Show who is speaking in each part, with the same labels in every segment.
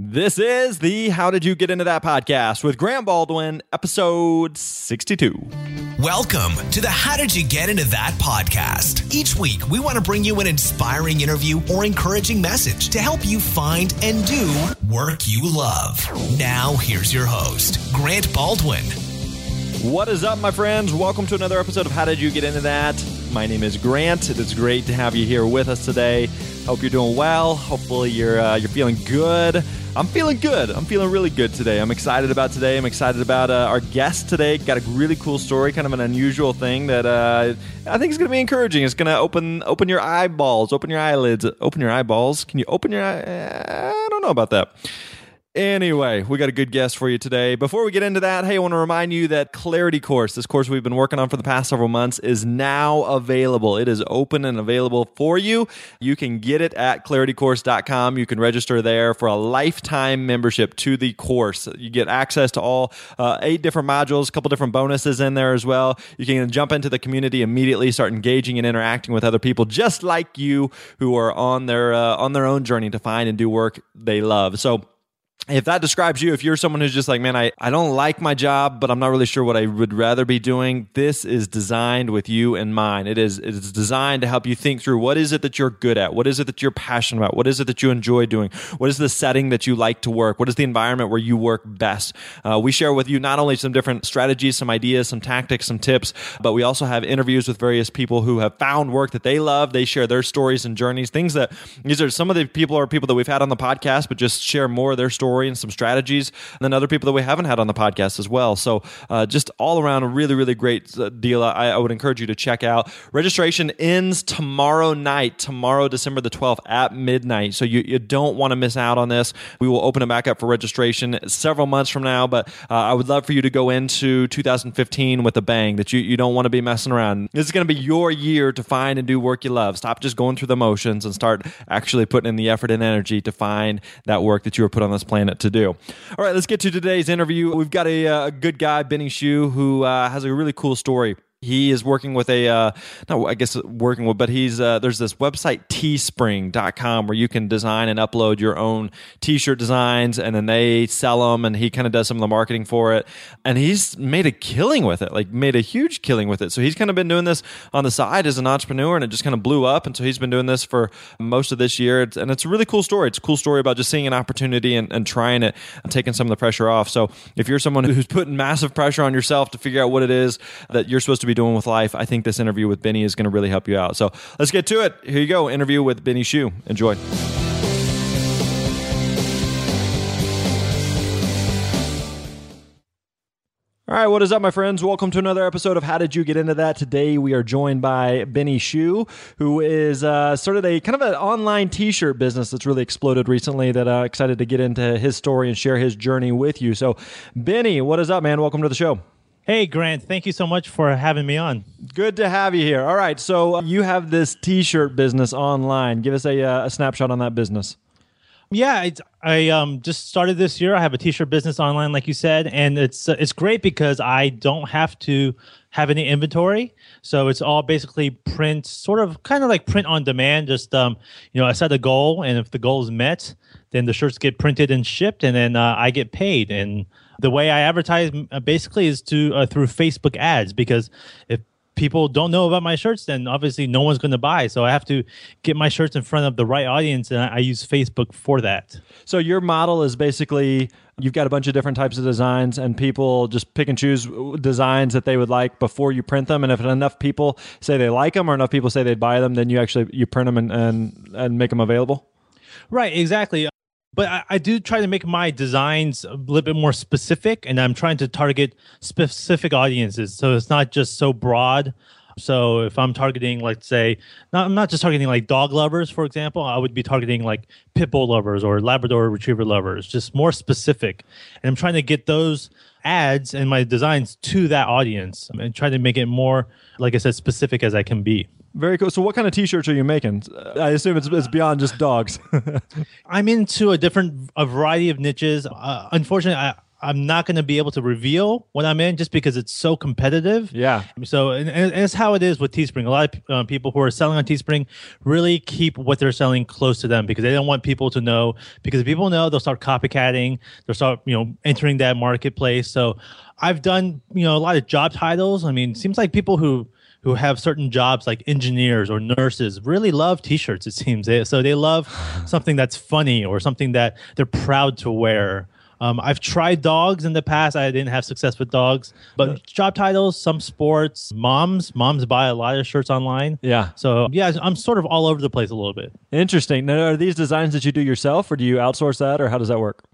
Speaker 1: This is the How Did You Get Into That podcast with Grant Baldwin, episode 62.
Speaker 2: Welcome to the How Did You Get Into That podcast. Each week, we want to bring you an inspiring interview or encouraging message to help you find and do work you love. Now, here's your host, Grant Baldwin.
Speaker 1: What is up, my friends? Welcome to another episode of How Did You Get Into That? My name is Grant. It's great to have you here with us today. Hope you're doing well. Hopefully, you're uh, you're feeling good. I'm feeling good. I'm feeling really good today. I'm excited about today. I'm excited about uh, our guest today. Got a really cool story, kind of an unusual thing that uh, I think is going to be encouraging. It's going to open open your eyeballs, open your eyelids, open your eyeballs. Can you open your eye? I don't know about that. Anyway, we got a good guest for you today. Before we get into that, hey, I want to remind you that Clarity Course, this course we've been working on for the past several months, is now available. It is open and available for you. You can get it at claritycourse.com. You can register there for a lifetime membership to the course. You get access to all uh, eight different modules, a couple different bonuses in there as well. You can jump into the community immediately, start engaging and interacting with other people just like you who are on their uh, on their own journey to find and do work they love. So if that describes you, if you're someone who's just like, man, I, I don't like my job, but I'm not really sure what I would rather be doing, this is designed with you in mind. It is it is designed to help you think through what is it that you're good at? What is it that you're passionate about? What is it that you enjoy doing? What is the setting that you like to work? What is the environment where you work best? Uh, we share with you not only some different strategies, some ideas, some tactics, some tips, but we also have interviews with various people who have found work that they love. They share their stories and journeys, things that these are some of the people are people that we've had on the podcast, but just share more of their story and some strategies, and then other people that we haven't had on the podcast as well. So uh, just all around a really, really great uh, deal. I, I, would encourage you to check out. Registration ends tomorrow night, tomorrow, December the 12th at midnight. So you, you don't want to miss out on this. We will open it back up for registration several months from now, but uh, I would love for you to go into 2015 with a bang that you, you don't want to be messing around. This is going to be your year to find and do work you love. Stop just going through the motions and start actually putting in the effort and energy to find that work that you were put on this planet to do. All right, let's get to today's interview. We've got a, uh, a good guy, Benny Hsu, who uh, has a really cool story he is working with a uh, no i guess working with but he's uh, there's this website teespring.com where you can design and upload your own t-shirt designs and then they sell them and he kind of does some of the marketing for it. And he's made a killing with it like made a huge killing with it. So he's kind of been doing this on the side as an entrepreneur and it just kind of blew up. And so he's been doing this for most of this year. And it's a really cool story. It's a cool story about just seeing an opportunity and, and trying it and taking some of the pressure off. So if you're someone who's putting massive pressure on yourself to figure out what it is that you're supposed to be doing with life, I think this interview with Benny is going to really help you out. So let's get to it. Here you go. Interview with Benny Hsu. Enjoy. All right, what is up, my friends? Welcome to another episode of How Did You Get Into That? Today we are joined by Benny Hsu, who is uh, started a kind of an online T-shirt business that's really exploded recently. That I'm uh, excited to get into his story and share his journey with you. So, Benny, what is up, man? Welcome to the show.
Speaker 3: Hey, Grant, thank you so much for having me on.
Speaker 1: Good to have you here. All right, so uh, you have this t shirt business online. Give us a, uh, a snapshot on that business.
Speaker 3: Yeah, I um, just started this year. I have a t-shirt business online, like you said, and it's uh, it's great because I don't have to have any inventory. So it's all basically print, sort of, kind of like print on demand. Just um, you know, I set a goal, and if the goal is met, then the shirts get printed and shipped, and then uh, I get paid. And the way I advertise uh, basically is to uh, through Facebook ads because if people don't know about my shirts, then obviously no one's going to buy. So I have to get my shirts in front of the right audience, and I use Facebook for that.
Speaker 1: So your model is basically you've got a bunch of different types of designs, and people just pick and choose designs that they would like before you print them. And if enough people say they like them, or enough people say they'd buy them, then you actually you print them and and, and make them available.
Speaker 3: Right, exactly but I, I, do try to make my designs a little bit more specific and i'm trying to target specific audiences. So it's not just so broad. So if i'm targeting let's say not, i'm not just targeting like dog lovers for example i would be targeting like pit bull lovers or labrador retriever lovers just more specific. And i'm trying to get those ads and my designs to that audience and try to make it more like i said specific as i can be
Speaker 1: very cool. So, what kind of T-shirts are you making? I assume it's, it's beyond just dogs.
Speaker 3: I'm into a different, a variety of niches. Uh, unfortunately, I, I'm not going to be able to reveal what I'm in just because it's so competitive.
Speaker 1: Yeah.
Speaker 3: So, and, and it's how it is with Teespring. A lot of uh, people who are selling on Teespring really keep what they're selling close to them because they don't want people to know. Because if people know, they'll start copycatting. They'll start, you know, entering that marketplace. So, I've done, you know, a lot of job titles. I mean, it seems like people who who have certain jobs like engineers or nurses really love t-shirts it seems they, so they love something that's funny or something that they're proud to wear um, I've tried dogs in the past. I didn't have success with dogs, but job titles, some sports, moms, moms buy a lot of shirts online.
Speaker 1: Yeah.
Speaker 3: So yeah, I'm sort of all over the place a little bit.
Speaker 1: Interesting. Now, are these designs that you do yourself, or do you outsource that, or how does that work?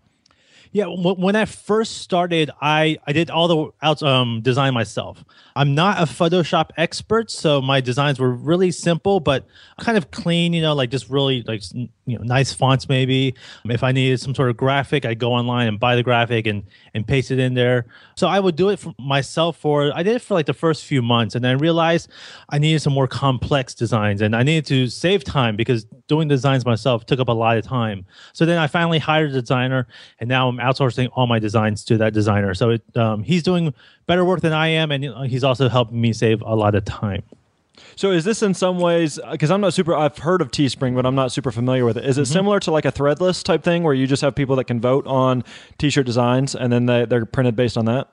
Speaker 3: Yeah, when I first started, I, I did all the out um, design myself. I'm not a Photoshop expert, so my designs were really simple, but kind of clean. You know, like just really like you know nice fonts. Maybe if I needed some sort of graphic, I'd go online and buy the graphic and and paste it in there. So I would do it for myself for I did it for like the first few months, and then I realized I needed some more complex designs, and I needed to save time because doing designs myself took up a lot of time. So then I finally hired a designer, and now I'm outsourcing all my designs to that designer. So it, um, he's doing better work than I am, and he's also helping me save a lot of time.
Speaker 1: So is this in some ways because I'm not super I've heard of Teespring but I'm not super familiar with it. Is it mm-hmm. similar to like a threadless type thing where you just have people that can vote on t-shirt designs and then they, they're printed based on that?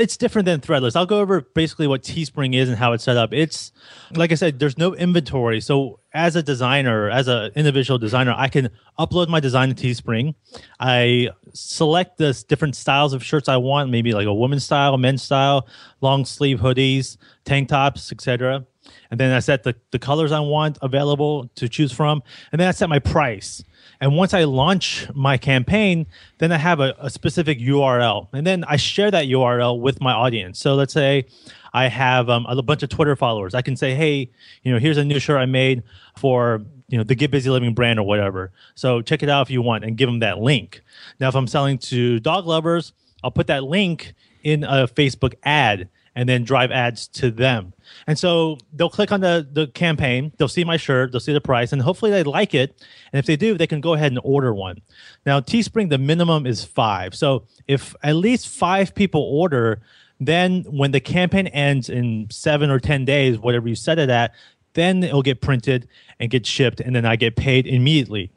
Speaker 3: it's different than Threadless. I'll go over basically what Teespring is and how it's set up. It's like I said, there's no inventory. So as a designer, as an individual designer, I can upload my design to Teespring. I select the different styles of shirts I want, maybe like a women's style, men's style, long sleeve hoodies, tank tops, etc. And then I set the, the colors I want available to choose from. And then I set my price. And once I launch my campaign, then I have a, a, specific URL. And then I share that URL with my audience. So let's say I have um, a bunch of Twitter followers. I can say, hey, you know, here's a new shirt I made for, you know, the Get Busy Living brand or whatever. So check it out if you want and give them that link. Now, if I'm selling to dog lovers, I'll put that link in a Facebook ad and then drive ads to them. And so they'll click on the, the campaign, they'll see my shirt, they'll see the price, and hopefully they like it. And if they do, they can go ahead and order one. Now, Teespring, the minimum is five. So if at least five people order, then when the campaign ends in seven or 10 days, whatever you set it at, then it'll get printed and get shipped, and then I get paid immediately.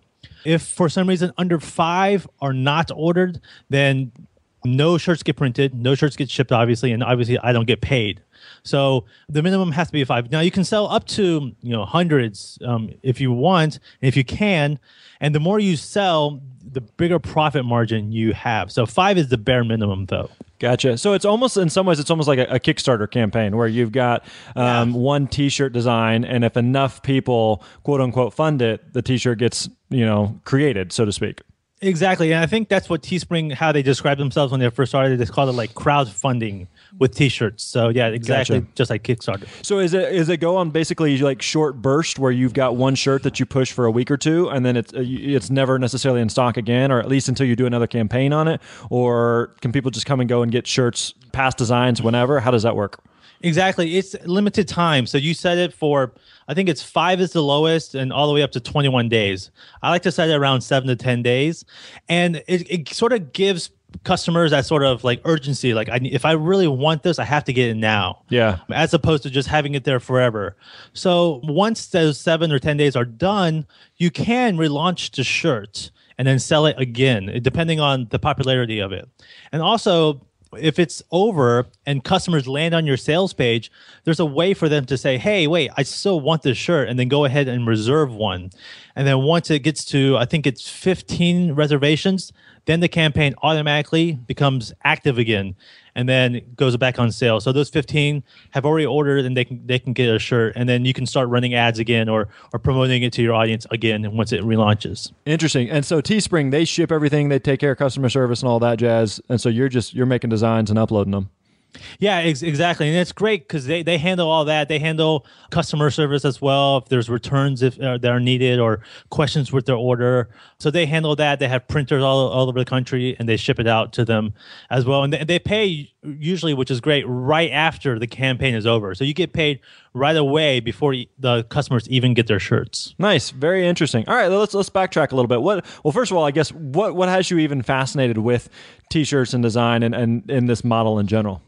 Speaker 3: If for some reason under five are not ordered, then no shirts get printed, no shirts get shipped, obviously, and obviously I don't get paid. So the minimum has to be five. Now you can sell up to you know hundreds um, if you want, and if you can, and the more you sell, the bigger profit margin you have. So five is the bare minimum, though.
Speaker 1: Gotcha. So it's almost in some ways it's almost like a, a Kickstarter campaign where you've got um, yeah. one T-shirt design, and if enough people quote unquote fund it, the T-shirt gets you know created, so to speak.
Speaker 3: Exactly, and I think that's what Teespring how they describe themselves when they first started. They called it like crowdfunding with T-shirts. So yeah, exactly, gotcha. just like Kickstarter.
Speaker 1: So is it is it go on basically like short burst where you've got one shirt that you push for a week or two, and then it's uh, it's never necessarily in stock again, or at least until you do another campaign on it, or can people just come and go and get shirts, past designs, whenever? How does that work?
Speaker 3: Exactly, it's limited time. So you set it for I think it's five is the lowest and all the way up to 21 days. I like to set it around seven to 10 days. And it, it sort of gives customers that sort of like urgency. Like, I, if I really want this, I have to get it now.
Speaker 1: Yeah.
Speaker 3: As opposed to just having it there forever. So once those seven or 10 days are done, you can relaunch the shirt and then sell it again, depending on the popularity of it. And also, if it's over and customers land on your sales page, there's a way for them to say, "Hey, wait, I still want this shirt," and then go ahead and reserve one. And then once it gets to, I think it's 15 reservations, then the campaign automatically becomes active again and then goes back on sale. So those 15 have already ordered and they can they can get a shirt and then you can start running ads again or or promoting it to your audience again once it relaunches.
Speaker 1: Interesting. And so Teespring, they ship everything, they take care of customer service and all that jazz. And so you're just you're making designs and uploading them.
Speaker 3: Yeah, ex- exactly, and it's great because they, they handle all that. They handle customer service as well. If there's returns if uh, that are needed or questions with their order, so they handle that. They have printers all, all over the country and they ship it out to them as well. And they, they pay usually, which is great, right after the campaign is over. So you get paid right away before the customers even get their shirts.
Speaker 1: Nice, very interesting. All right, let's let's backtrack a little bit. What well, first of all, I guess what what has you even fascinated with t-shirts and design and and in this model in general?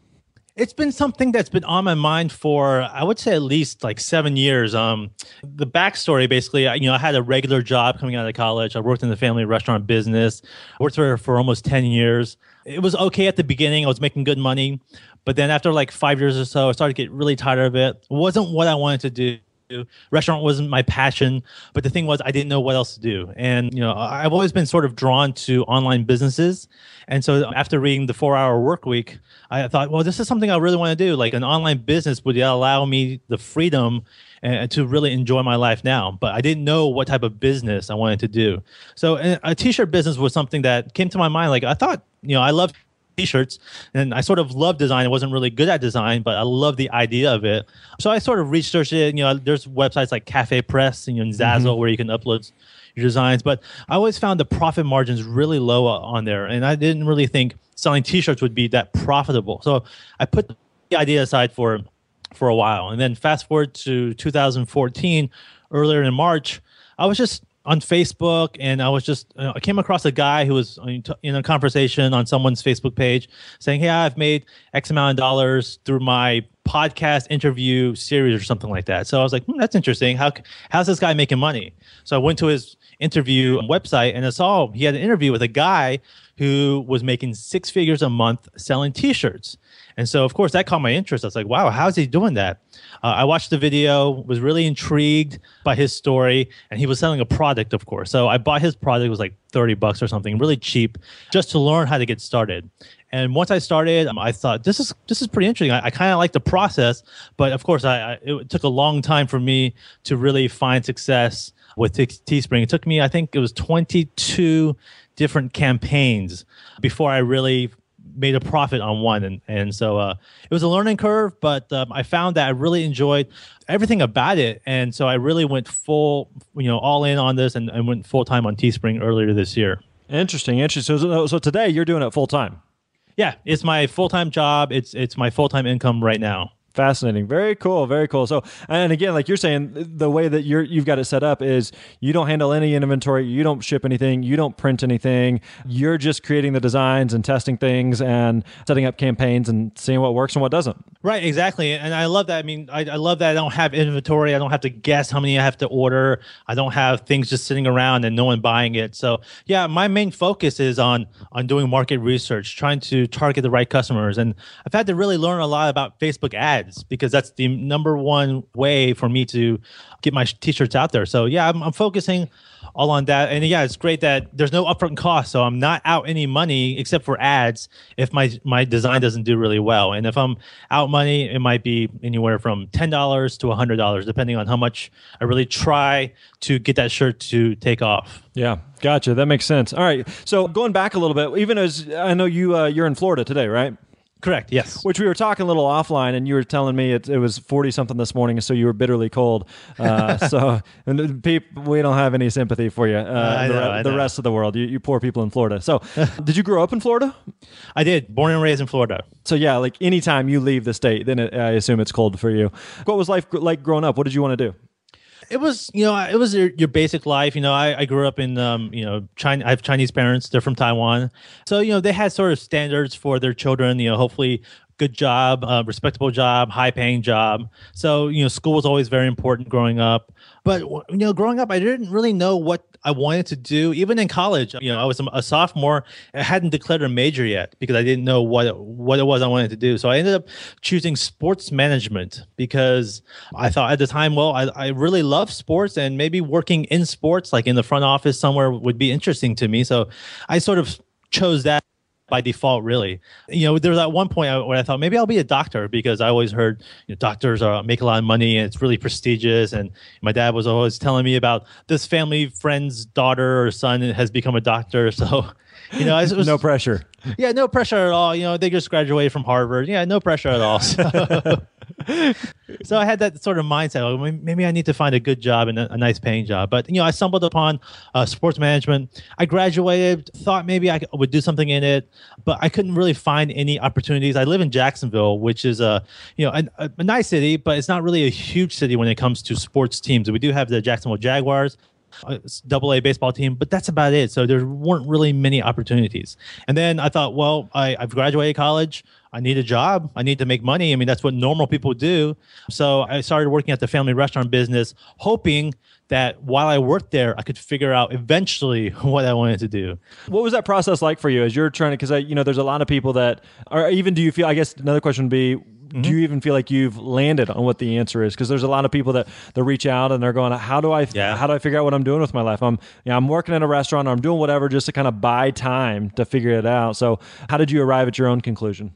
Speaker 3: It's been something that's been on my mind for I would say at least like seven years. Um, the backstory basically, you know, I had a regular job coming out of college. I worked in the family restaurant business. I worked there for almost ten years. It was okay at the beginning. I was making good money, but then after like five years or so, I started to get really tired of it. It wasn't what I wanted to do restaurant wasn't my passion but the thing was i didn't know what else to do and you know i've always been sort of drawn to online businesses and so after reading the four hour work week i thought well this is something i really want to do like an online business would allow me the freedom and to really enjoy my life now. But I didn't know what type of business I wanted to do. So a t-shirt business was something that came to my mind. Like I thought, you know, I love t-shirts and i sort of love design i wasn't really good at design but i love the idea of it so i sort of researched it you know there's websites like cafe press and you know, zazzle mm-hmm. where you can upload your designs but i always found the profit margins really low on there and i didn't really think selling t-shirts would be that profitable. So i put the idea aside for for a while and then fast forward to 2014 earlier in march i was just on Facebook, and I was just uh, I came across a guy who was in a conversation on someone's Facebook page saying, "Hey, I've made X amount of dollars through my podcast interview series or something like that." So I was like, hmm, "That's interesting. How how's this guy making money?" So I went to his interview website, and I saw he had an interview with a guy who was making six figures a month selling T-shirts. And so, of course, that caught my interest. I was like, wow, how's he doing that? Uh, I watched the video, was really intrigued by his story, and he was selling a product, of course. So I bought his product, it was like 30 bucks or something, really cheap, just to learn how to get started. And once I started, um, I thought this is this is pretty interesting. I, I kind of like the process, but of course, I, I, it took a long time for me to really find success with Teespring. It took me, I think, it was 22 different campaigns before I really made a profit on one. And and so uh, it was a learning curve but um, i found that i really enjoyed everything about it. And so i really went full you know all in on this and, and went full time on teespring earlier this year.
Speaker 1: Interesting interesting. So, so today you're doing it full time?
Speaker 3: Yeah it's my full time job. It's it's my full time income right now
Speaker 1: Fascinating. Very cool. Very cool. So, and again, like you're saying, the way that you're you've got it set up is you don't handle any inventory, you don't ship anything, you don't print anything. You're just creating the designs and testing things and setting up campaigns and seeing what works and what doesn't.
Speaker 3: Right. Exactly. And I love that. I mean, I, I love that I don't have inventory. I don't have to guess how many I have to order. I don't have things just sitting around and no one buying it. So, yeah, my main focus is on on doing market research, trying to target the right customers, and I've had to really learn a lot about Facebook ads ads because that's the number one way for me to get my t-shirts out there. So yeah, I'm, I'm focusing all on that. And yeah, it's great that there's no upfront cost, so I'm not out any money except for ads if my my design doesn't do really well. And if I'm out money, it might be anywhere from ten dollars to hundred dollars, depending on how much I really try to get that shirt to take off.
Speaker 1: Yeah, gotcha. That makes sense. All right, so going back a little bit, even as I know you uh, you're in Florida today, right?
Speaker 3: Correct. Yes.
Speaker 1: Which we were talking a little offline, and you were telling me it, it was forty something this morning, so you were bitterly cold. Uh, so, and we don't have any sympathy for you. Uh, know, the, the, rest of the world, you, you poor people in Florida. So, did you grow up in Florida?
Speaker 3: I did. Born and raised in Florida.
Speaker 1: So yeah, like anytime you leave the state, then it, I assume it's cold for you. What was life like growing up? What did you want to do?
Speaker 3: It was you know it was your, your basic life. You know I, I grew up in um, you know China I have Chinese parents. They're from Taiwan. So you know they had sort of standards for their children. You know hopefully good job, uh, respectable job, high paying job. So, you know, school was always very important growing up. But, you know, growing up, I didn't really know what I wanted to do. Even in college, you know, I was a sophomore. I hadn't declared a major yet because I didn't know what, what it was I wanted to do. So I ended up choosing sports management because I thought at the time, well, I, I really love sports and maybe working in sports, like in the front office somewhere, would be interesting to me. So I sort of chose that by default, really. You know, there was at one point where I thought maybe I'll be a doctor because I always heard you know, doctors are make a lot of money and it's really prestigious. And my dad was always telling me about this family friend's daughter or son has become a doctor. So, you know, it was
Speaker 1: no pressure.
Speaker 3: Yeah, no pressure at all. You know, they just graduated from Harvard. Yeah, no pressure at all. So, so I had that sort of mindset. Like, maybe I need to find a good job and a, a nice paying job. But you know, I stumbled upon uh, sports management. I graduated, thought maybe I would do something in it, but I couldn't really find any opportunities. I live in Jacksonville, which is a you know a, a nice city, but it's not really a huge city when it comes to sports teams. We do have the Jacksonville Jaguars Uh, double A baseball team, but that's about it. So there weren't really many opportunities. And then I thought, well, I, I've graduated college. I need a job. I need to make money. I mean, that's what normal people do. So I started working at the family restaurant business, hoping that while I worked there, I could figure out eventually what I wanted to do.
Speaker 1: What was that process like for you as you're trying to? Because you know, there's a lot of people that are even. Do you feel? I guess another question would be. Mm-hmm. Do you even feel like you've landed on what the answer is? Because there's a lot of people that that reach out and they're going, "How do I? Yeah. How do I figure out what I'm doing with my life? I'm, you know, I'm working in a restaurant, or I'm doing whatever just to kind of buy time to figure it out." So, how did you arrive at your own conclusion?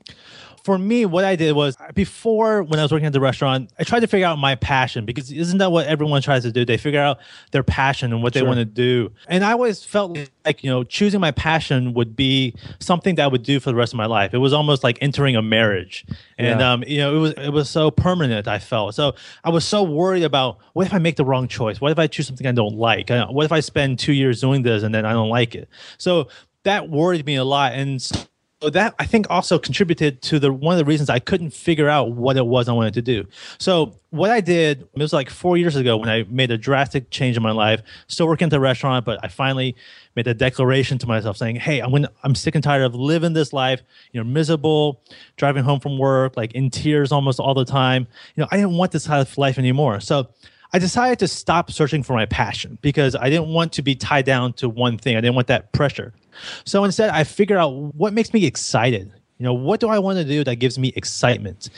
Speaker 3: For me, what I did was before when I was working at the restaurant, I tried to figure out my passion because isn't that what everyone tries to do? They figure out their passion and what sure. they want to do. And I always felt like, you know, choosing my passion would be something that I would do for the rest of my life. It was almost like entering a marriage. And yeah. um, you know, it was it was so permanent, I felt. So I was so worried about what if I make the wrong choice? What if I choose something I don't like? What if I spend 2 years doing this and then I don't like it? So that worried me a lot and so that I think also contributed to the one of the reasons I couldn't figure out what it was I wanted to do. So what I did it was like four years ago when I made a drastic change in my life. Still working at the restaurant, but I finally made a declaration to myself saying, "Hey, I'm gonna, I'm sick and tired of living this life. You know, miserable, driving home from work, like in tears almost all the time. You know, I didn't want this life anymore." So I decided to stop searching for my passion because I didn't want to be tied down to one thing. I didn't want that pressure. So instead, I figured out what makes me excited. You know, what do I want to do that gives me excitement?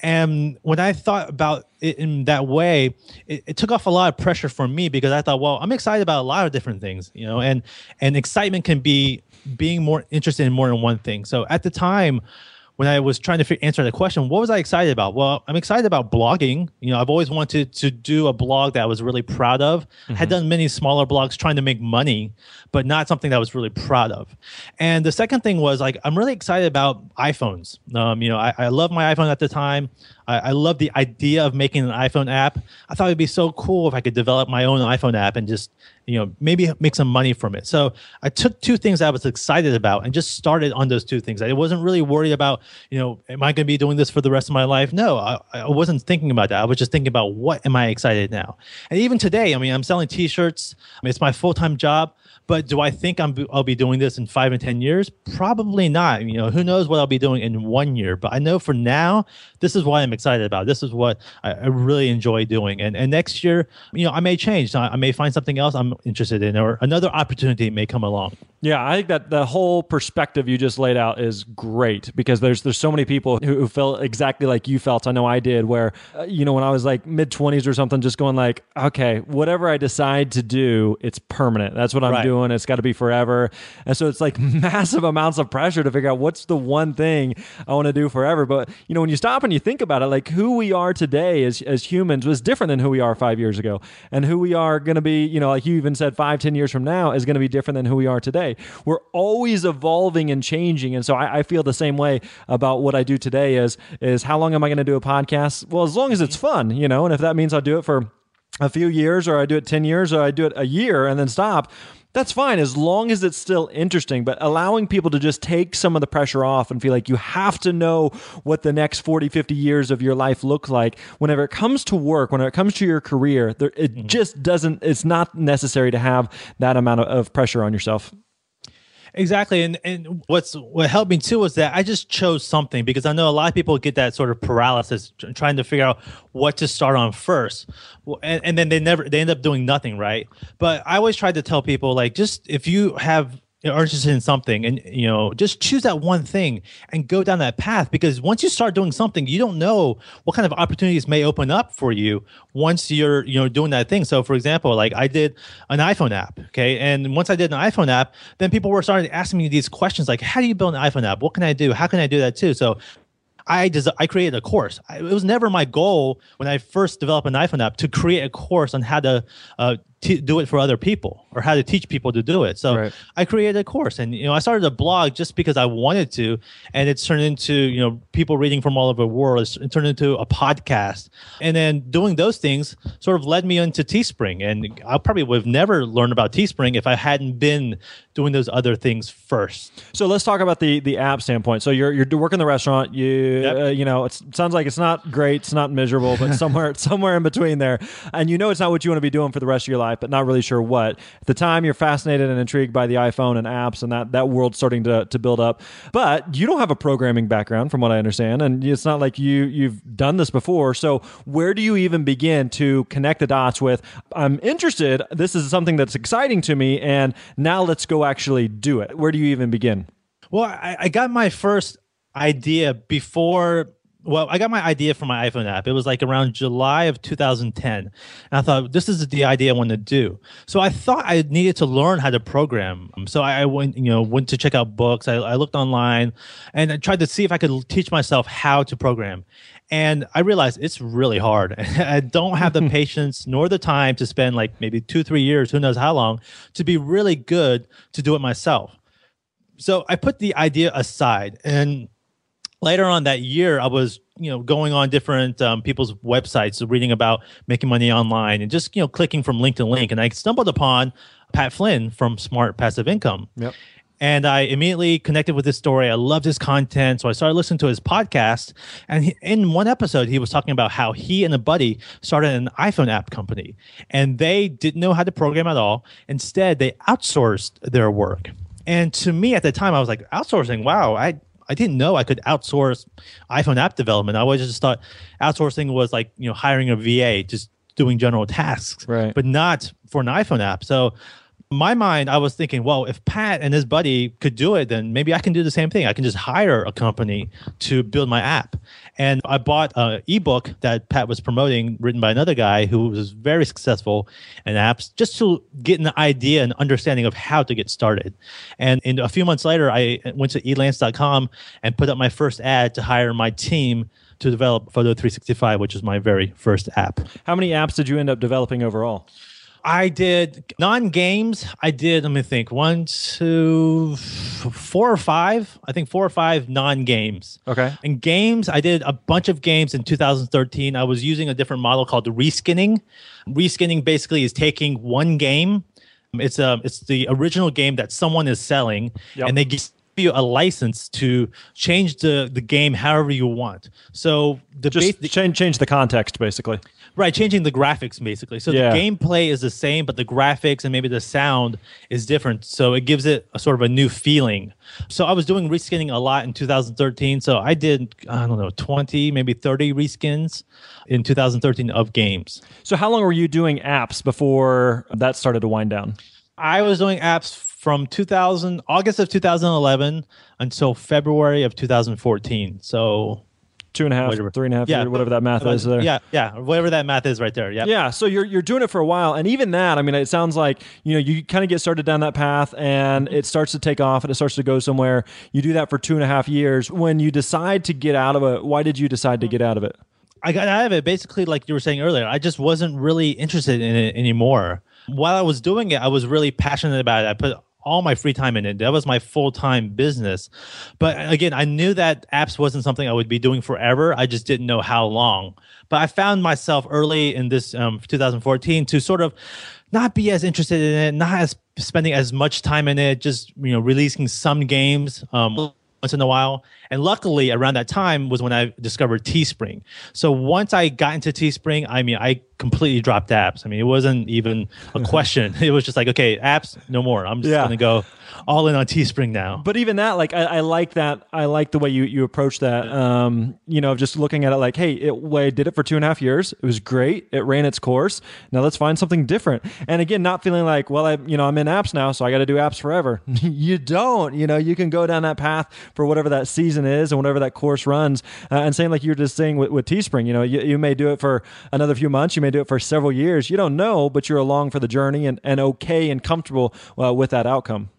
Speaker 3: And when I thought about it in that way, it, it, took off a lot of pressure from me because I thought, well, I'm excited about a lot of different things, you know, and and excitement can be being more interested in more than one thing. So at the time, when I was trying to answer the question, what was I excited about? Well, I'm excited about blogging. You know, I've always wanted to do a blog that I was really proud of. Mm-hmm. Had done many smaller blogs trying to make money, but not something that I was really proud of. And the second thing was like I'm really excited about iPhones. Um, you know, I, I love my iPhone at the time. I, I love the idea of making an iPhone app. I thought it'd be so cool if I could develop my own iPhone app and just you know maybe make some money from it. So I took two things I was excited about and just started on those two things. I wasn't really worried about you know am I going to be doing this for the rest of my life? No, I, I wasn't thinking about that. I was just thinking about what am I excited now. And even today, I mean, I'm selling T-shirts. I mean, it's my full time job. But do I think I'm I'll be doing this in five and ten years? Probably not. You know, who knows what I'll be doing in one year? But I know for now, this is what I'm excited about. This is what I, I really enjoy doing. And and next year, you know, I may change. I, I may find something else I'm interested in, or another opportunity may come along.
Speaker 1: Yeah, I think that the whole perspective you just laid out is great because there's there's so many people who, who felt exactly like you felt. I know I did. Where uh, you know when I was like mid twenties or something, just going like, okay, whatever I decide to do, it's permanent. That's what I'm right. doing doing. It's got to be forever. And so it's like massive amounts of pressure to figure out what's the one thing I want to do forever. But, you know, when you stop and you think about it, like who we are today as, as humans was different than who we are five years ago. And who we are going to be, you know, like you even said, five, ten years from now is going to be different than who we are today. We're always evolving and changing. And so I, I feel the same way about what I do today is, is how long am I going to do a podcast? Well, as long as it's fun, you know, and if that means I'll do it for a few years or I do it 10 years or I do it a year and then stop that's fine as long as it's still interesting. But allowing people to just take some of the pressure off and feel like you have to know what the next 40, 50 years of your life look like whenever it comes to work, whenever it comes to your career, there, it mm-hmm. just doesn't, it's not necessary to have that amount of, of pressure on yourself.
Speaker 3: Exactly, and and what's what helped me too was that I just chose something because I know a lot of people get that sort of paralysis trying to figure out what to start on first, and, and then they never they end up doing nothing right. But I always try to tell people like just if you have are interested in something and you know just choose that one thing and go down that path because once you start doing something you don't know what kind of opportunities may open up for you once you're you know doing that thing. So for example like i did an iphone app okay? And once i did an iphone app then people were starting asking me these questions like how do you build an iphone app? What can i do? How can i do that too? So I des- I created a course. I, it was never my goal when I first developed an iPhone app to create a course on how to uh, t- do it for other people or how to teach people to do it. So
Speaker 1: Right.
Speaker 3: I created a course, and you know I started a blog just because I wanted to, and it's turned into you know people reading from all over the world. It's it turned into a podcast, and then doing those things sort of led me into Teespring, and I probably would have never learned about Teespring if I hadn't been doing those other things first.
Speaker 1: So let's talk about the the app standpoint. So you're you're working the restaurant. You
Speaker 3: Yep.
Speaker 1: uh, you know it's, it sounds like it's not great. It's not miserable, but somewhere somewhere in between there. And you know it's not what you want to be doing for the rest of your life, but not really sure what. At the time, you're fascinated and intrigued by the iPhone and apps and that that world starting to to build up. But you don't have a programming background, from what I understand, and it's not like you you've done this before. So where do you even begin to connect the dots with? I'm interested. This is something that's exciting to me, and now let's go actually do it. Where do you even begin?
Speaker 3: Well, I, I got my first idea before. Well, I got my idea for my iPhone app. It was like around July of 2010. And I thought, this is the idea I want to do. So I thought I needed to learn how to program. So I, I went, you know, went to check out books. I, I looked online and I tried to see if I could teach myself how to program. And I realized it's really hard. I don't have the patience nor the time to spend like maybe two, three years, who knows how long, to be really good to do it myself so I put the idea aside, and later on that year, I was you know going on different um, people's websites, reading about making money online, and just you know clicking from link to link, and I stumbled upon Pat Flynn from Smart Passive Income.
Speaker 1: Yep.
Speaker 3: And I immediately connected with his story. I loved his content. So I started listening to his podcast. And he, in one episode, he was talking about how he and a buddy started an iPhone app company. And they didn't know how to program at all. Instead, they outsourced their work. And to me at the time, I was like, outsourcing, wow, I, I didn't know I could outsource iPhone app development. I always just thought outsourcing was like, you know, hiring a VA, just doing general tasks,
Speaker 1: Right.
Speaker 3: but not for an iPhone app. So my mind, I was thinking, well, if Pat and his buddy could do it, then maybe I can do the same thing. I can just hire a company to build my app. And I bought an ebook that Pat was promoting, written by another guy who was very successful in apps, just to get an idea and understanding of how to get started. And in a few months later, I went to elance.com and put up my first ad to hire my team to develop Photo 365, which is my very first app.
Speaker 1: How many apps did you end up developing overall?
Speaker 3: I did non games. I did, let me think, one, two, four or five. I think four or five non games.
Speaker 1: Okay.
Speaker 3: And games, I did a bunch of games in 2013. I was using a different model called reskinning. Reskinning basically is taking one game. It's a it's the original game that someone is selling,
Speaker 1: Yep.
Speaker 3: and they give you a license to change the the game however you want. So the
Speaker 1: Just
Speaker 3: bas-
Speaker 1: change change the context, basically.
Speaker 3: Right, changing the graphics basically. So
Speaker 1: Yeah.
Speaker 3: the gameplay is the same, but the graphics and maybe the sound is different. So it gives it a sort of a new feeling. So I was doing reskinning a lot in 2013. So I did, I don't know, 20, maybe 30 reskins in 2013 of games.
Speaker 1: So how long were you doing apps before that started to wind down?
Speaker 3: I was doing apps from 2000, August of 2011 until February of 2014. So
Speaker 1: Two and a half,
Speaker 3: Whatever.
Speaker 1: three and a half years, whatever that math is there.
Speaker 3: Yeah, yeah, whatever that math is right there. Yeah.
Speaker 1: Yeah, so you're you're doing it for a while, and even that, I mean, it sounds like you know you kind of get started down that path, and it starts to take off, and it starts to go somewhere. You do that for two and a half years. When you decide to get out of it, why did you decide to get out of it?
Speaker 3: I got out of it basically like you were saying earlier. I just wasn't really interested in it anymore. While I was doing it, I was really passionate about it. I put all my free time in it. That was my full time business. But again, I knew that apps wasn't something I would be doing forever. I just didn't know how long. But I found myself early in this um, 2014 to sort of not be as interested in it, not as spending as much time in it, just you know releasing some games. Um, once in a while. And luckily, around that time was when I discovered Teespring. So once I got into Teespring, I mean, I completely dropped apps. I mean, it wasn't even a question. it was just like, okay, apps, no more. I'm just
Speaker 1: Yeah.
Speaker 3: going to go all in on Teespring now.
Speaker 1: But even that, like, I, I like that. I like the way you you approach that. Um, you know, just looking at it like, hey, it, well, I did it for two and a half years. It was great. It ran its course. Now let's find something different. And again, not feeling like, well, I, you know, I'm in apps now, so I got to do apps forever. you don't. You know, you can go down that path for whatever that season is and whatever that course runs. Uh, and same like you were just saying with, with Teespring. You know, you, you may do it for another few months. You may do it for several years. You don't know, but you're along for the journey and, and okay and comfortable uh, with that outcome.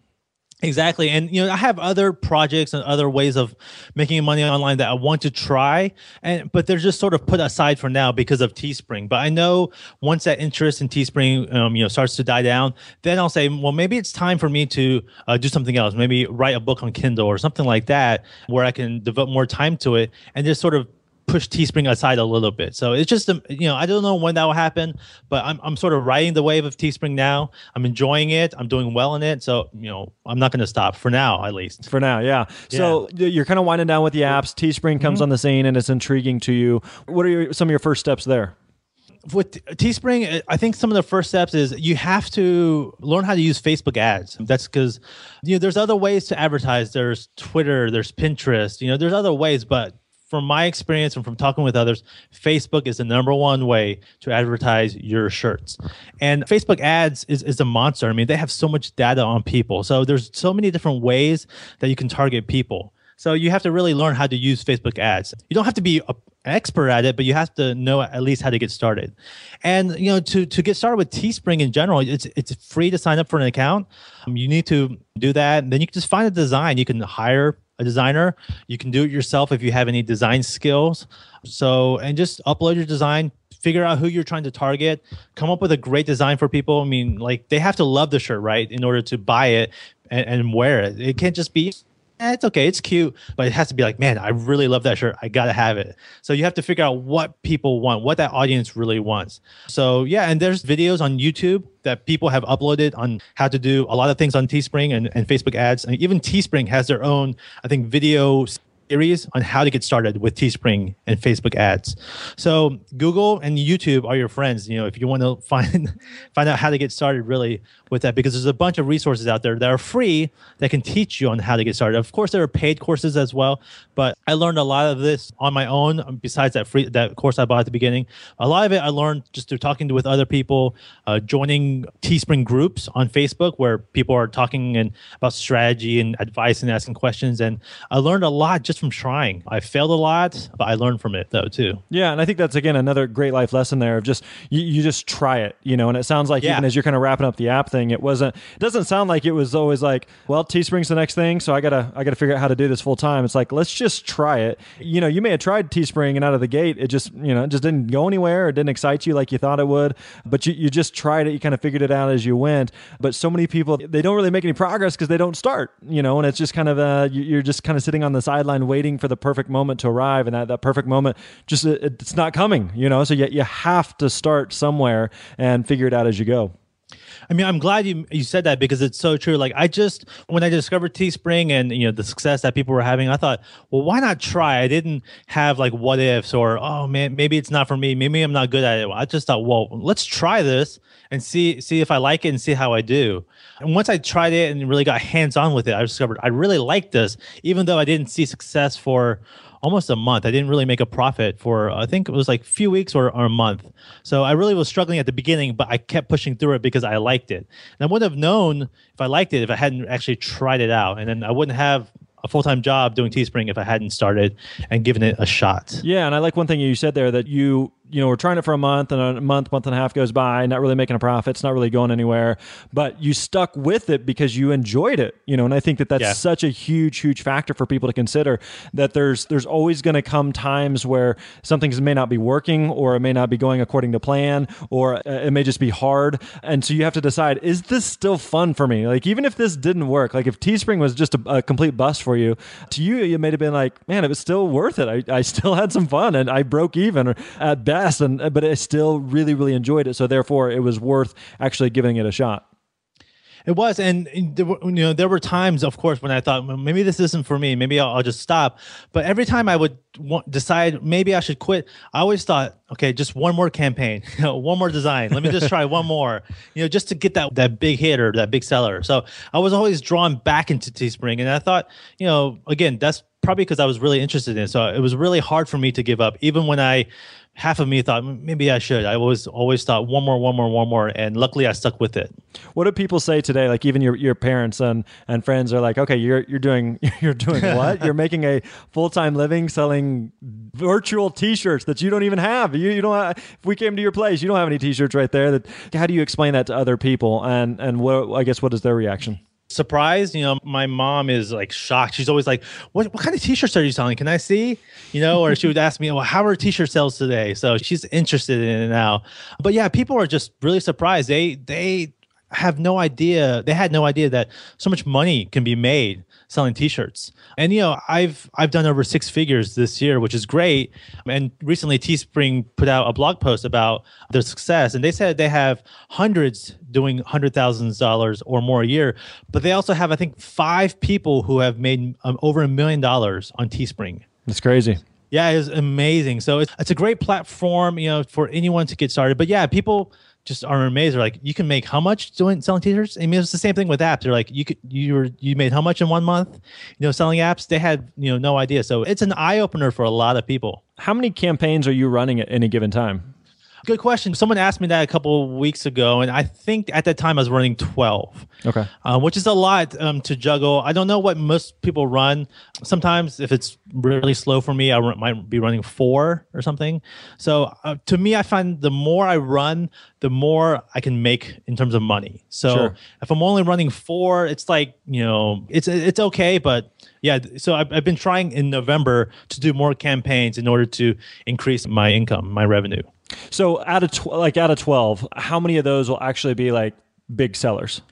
Speaker 3: Exactly. And you know, I have other projects and other ways of making money online that I want to try and but they're just sort of put aside for now because of Teespring. But I know once that interest in Teespring um, you know starts to die down, then I'll say, well, maybe it's time for me to uh, do something else. Maybe write a book on Kindle or something like that where I can devote more time to it and just sort of push Teespring aside a little bit. So it's just, um, you know, I don't know when that will happen, but I'm, I'm sort of riding the wave of Teespring now. I'm enjoying it. I'm doing well in it. So, you know, I'm not going to stop for now, at least.
Speaker 1: For now, yeah. So y- you're kind of winding down with the apps. Teespring comes on the scene and it's intriguing to you. What are your, some of your first steps there?
Speaker 3: with Teespring, I think some of the first steps is you have to learn how to use Facebook ads. That's because you know there's other ways to advertise. There's Twitter, there's Pinterest. You know, there's other ways, but from my experience and from talking with others, Facebook is the number one way to advertise your shirts. And Facebook ads is, is a monster. I mean, they have so much data on people. So there's so many different ways that you can target people. So you have to really learn how to use Facebook ads. You don't have to be a, expert at it, but you have to know at least how to get started. And you know, to to get started with Teespring in general, it's it's free to sign up for an account. Um, you need to do that, and then you can just find a design. You can hire a designer. You can do it yourself if you have any design skills. So and just upload your design. Figure out who you're trying to target. Come up with a great design for people. I mean, like they have to love the shirt, right, in order to buy it and, and wear it. It can't just be eh, it's okay, it's cute, but it has to be like, man, I really love that shirt. I gotta have it. So you have to figure out what people want, what that audience really wants. So yeah, and there's videos on YouTube that people have uploaded on how to do a lot of things on Teespring and, and Facebook ads. And even Teespring has their own, I think, video series on how to get started with Teespring and Facebook ads. So Google and YouTube are your friends. You know, if you want to find find out how to get started really with that, because there's a bunch of resources out there that are free that can teach you on how to get started. Of course, there are paid courses as well, but I learned a lot of this on my own. um, Besides that free that course I bought at the beginning, a lot of it I learned just through talking with other people, uh, joining Teespring groups on Facebook where people are talking and about strategy and advice and asking questions. And I learned a lot just from trying. I failed a lot, but I learned from it though too.
Speaker 1: Yeah, and I think that's again another great life lesson there of just you, you just try it, you know. And it sounds like
Speaker 3: Yeah.
Speaker 1: even as you're kind of wrapping up the app thing, it wasn't. It doesn't sound like it was always like, well, Teespring's the next thing, so I gotta I gotta figure out how to do this full time. It's like let's just try it. You know, you may have tried Teespring and out of the gate, it just you know it just didn't go anywhere. It didn't excite you like you thought it would, but you you just tried it. You kind of figured it out as you went. But so many people they don't really make any progress because they don't start, you know. And it's just kind of uh, you- you're just kind of sitting on the sideline waiting for the perfect moment to arrive, and that, that perfect moment just it, it's not coming, you know. So you you have to start somewhere and figure it out as you go.
Speaker 3: I mean, I'm glad you you said that because it's so true. Like I just when I discovered Teespring and you know the success that people were having, I thought, well, why not try? I didn't have like what ifs or oh man, maybe it's not for me. Maybe I'm not good at it. I just thought, well, let's try this and see see if I like it and see how I do. And once I tried it and really got hands on with it, I discovered I really liked this, even though I didn't see success for almost a month. I didn't really make a profit for I think it was like a few weeks or, or a month. So I really was struggling at the beginning, but I kept pushing through it because I liked it. And I wouldn't have known if I liked it if I hadn't actually tried it out. And then I wouldn't have a full time job doing Teespring if I hadn't started and given it a shot.
Speaker 1: Yeah, and I like one thing you said there that you you know we're trying it for a month and a month month and a half goes by not really making a profit. It's not really going anywhere. But you stuck with it because you enjoyed it you know and i think that that's
Speaker 3: Yeah.
Speaker 1: such a huge huge factor for people to consider that there's there's always going to come times where something may not be working or it may not be going according to plan or uh, it may just be hard. And so you have to decide is this still fun for me? Like even if this didn't work like if teespring was just a, a complete bust for you to you you may have been like man it was still worth it. I, I still had some fun and i broke even at best and but i still really really enjoyed it so therefore it was worth actually giving it a shot
Speaker 3: It was, and you know there were times, of course, when I thought maybe this isn't for me. Maybe I'll, I'll just stop. But every time I would want, decide maybe I should quit, I always thought, okay, just one more campaign, one more design. Let me just try one more, you know, just to get that that big hit or that big seller. So I was always drawn back into Teespring, and I thought, you know, again, that's probably because I was really interested in it. So it was really hard for me to give up, even when I half of me thought maybe I should. I always always thought one more, one more, one more, and luckily I stuck with it.
Speaker 1: What do people say today? Like even your, your parents and, and friends are like, okay, you're you're doing you're doing what? you're making a full time living selling virtual T-shirts that you don't even have. You you don't. Have, if we came to your place, you don't have any T-shirts right there. That how do you explain that to other people? And and what I guess what is their reaction?
Speaker 3: Surprised. You know, my mom is like shocked. She's always like, "What what kind of t-shirts are you selling? Can I see?" You know, or she would ask me, "Well, how are t-shirt sales today?" So she's interested in it now. But yeah, people are just really surprised. They they have no idea. They had no idea that so much money can be made selling t-shirts. And you know, I've I've done over six figures this year, which is great. And recently Teespring put out a blog post about their success and they said they have hundreds doing hundred thousand dollars or more a year, but they also have I think five people who have made um, over a million dollars on Teespring.
Speaker 1: That's crazy.
Speaker 3: Yeah, it's amazing. So it's, it's a great platform, you know, for anyone to get started. But yeah, people just are amazed. They're like, you can make how much doing selling t-shirts? I mean, it's the same thing with apps. They're like, you could you were you made how much in one month? You know, selling apps. They had you know no idea. So it's an eye opener for a lot of people.
Speaker 1: How many campaigns are you running at any given time?
Speaker 3: Good question. Someone asked me that a couple of weeks ago, and I think at that time I was running 12.
Speaker 1: Okay.
Speaker 3: Uh, which is a lot um, to juggle. I don't know what most people run. Sometimes, if it's really slow for me, I might be running four or something. So uh, to me, I find the more I run, the more I can make in terms of money. So
Speaker 1: Sure.
Speaker 3: if I'm only running four, it's like, you know, it's it's okay, but yeah, so I've, I've been trying in November to do more campaigns in order to increase my income, my revenue.
Speaker 1: So out of tw- like out of twelve, how many of those will actually be like big sellers?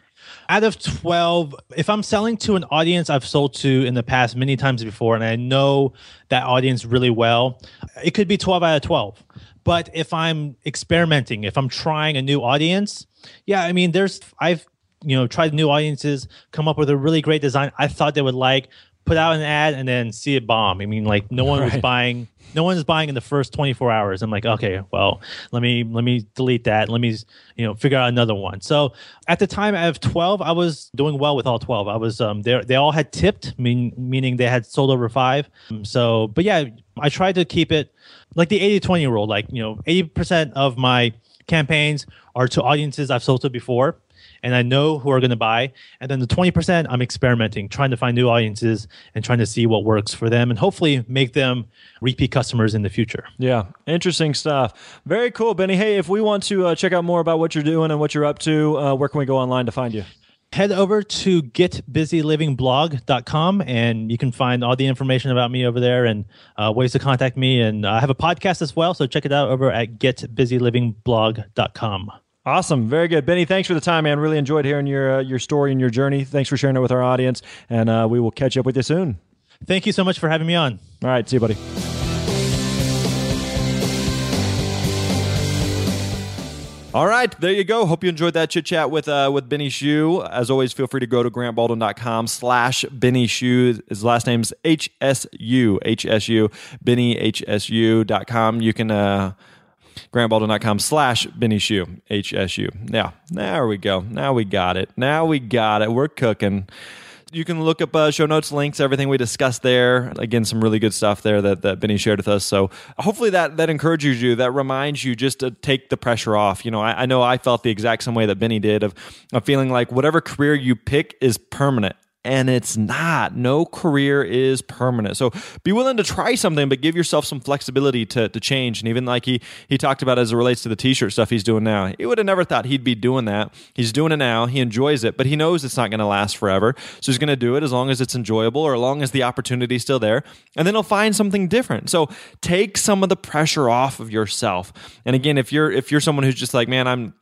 Speaker 3: out of 12 if i'm selling to an audience i've sold to in the past many times before and i know that audience really well it could be 12 out of 12 but if i'm experimenting if i'm trying a new audience yeah i mean there's i've you know tried new audiences come up with a really great design i thought they would like put out an ad and then see it bomb. I mean like no one was buying no one is buying in the first 24 hours. I'm like okay well let me let me delete that. Let me you know figure out another one. So at the time of 12 i was doing well with all 12 i was um they they all had tipped mean, meaning they had sold over five. Um, so but yeah i tried to keep it like the 80 20 rule like you know 80% of my campaigns are to audiences i've sold to before and I know who are going to buy. And then the 20%, I'm experimenting, trying to find new audiences and trying to see what works for them and hopefully make them repeat customers in the future.
Speaker 1: Yeah, interesting stuff. Very cool, Benny. Hey, if we want to uh, check out more about what you're doing and what you're up to, uh, where can we go online to find you?
Speaker 3: Head over to getbusylivingblog.com and you can find all the information about me over there and uh, ways to contact me. And I have a podcast as well, so check it out over at getbusylivingblog.com.
Speaker 1: Awesome, very good, Benny. Thanks for the time, man. Really enjoyed hearing your uh, your story and your journey. Thanks for sharing it with our audience, and uh, we will catch up with you soon.
Speaker 3: Thank you so much for having me on.
Speaker 1: All right, see you, buddy. All right, there you go. Hope you enjoyed that chit chat with uh, with Benny Hsu. As always, feel free to go to grantbaldwin.com slash Benny Hsu. His last name's H-S-U, H-S-U, Benny, H-S-U dot com. You can, uh, grantbaldwin.com slash Benny Hsu, H-S-U. Yeah, there we go. Now we got it. Now we got it. We're cooking. You can look up uh, show notes, links, everything we discussed there. Again, some really good stuff there that, that Benny shared with us. So hopefully that that encourages you, that reminds you just to take the pressure off. You know, I, I know I felt the exact same way that Benny did of, of feeling like whatever career you pick is permanent. And it's not. No career is permanent. So be willing to try something, but give yourself some flexibility to, to change. And even like he he talked about as it relates to the t-shirt stuff he's doing now. He would have never thought he'd be doing that. He's doing it now. He enjoys it, but he knows it's not going to last forever. So he's going to do it as long as it's enjoyable or as long as the opportunity is still there. And then he'll find something different. So take some of the pressure off of yourself. And again, if you're if you're someone who's just like, man, I'm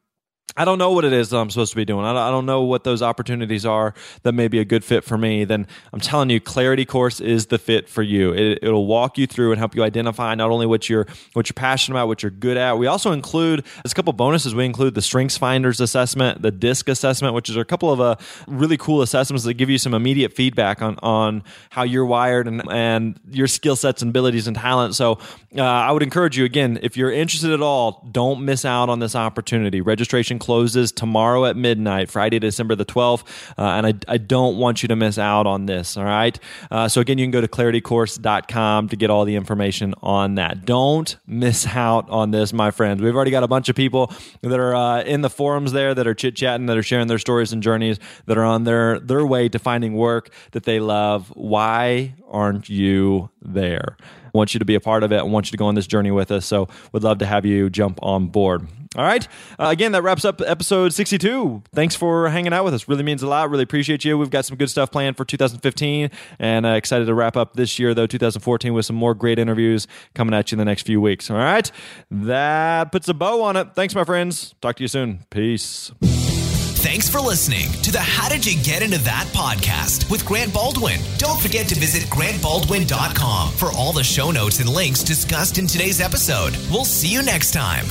Speaker 1: I don't know what it is that I'm supposed to be doing. I don't, know what those opportunities are that may be a good fit for me. Then I'm telling you, Clarity Course is the fit for you. It, it'll walk you through and help you identify not only what you're what you're passionate about, what you're good at. We also include there's a couple bonuses. We include the Strengths Finders assessment, the DISC assessment, which is a couple of uh, really cool assessments that give you some immediate feedback on on how you're wired and and your skill sets and abilities and talent. So uh, I would encourage you again if you're interested at all, don't miss out on this opportunity. Registration closes tomorrow at midnight, Friday, December the 12th. Uh, and I, I don't want you to miss out on this. All right. Uh, so, again, you can go to claritycourse.com to get all the information on that. Don't miss out on this, my friends. We've already got a bunch of people that are uh, in the forums there that are chit chatting, that are sharing their stories and journeys, that are on their, their way to finding work that they love. Why aren't you there? Want you to be a part of it. I want you to go on this journey with us. So, we'd love to have you jump on board. All right. Uh, again, that wraps up episode 62. Thanks for hanging out with us. Really means a lot. Really appreciate you. We've got some good stuff planned for 2015 and uh, excited to wrap up this year, though, 2014, with some more great interviews coming at you in the next few weeks. All right. That puts a bow on it. Thanks, my friends. Talk to you soon. Peace.
Speaker 2: Thanks for listening to the How Did You Get Into That podcast with Grant Baldwin. Don't forget to visit grantbaldwin.com for all the show notes and links discussed in today's episode. We'll see you next time.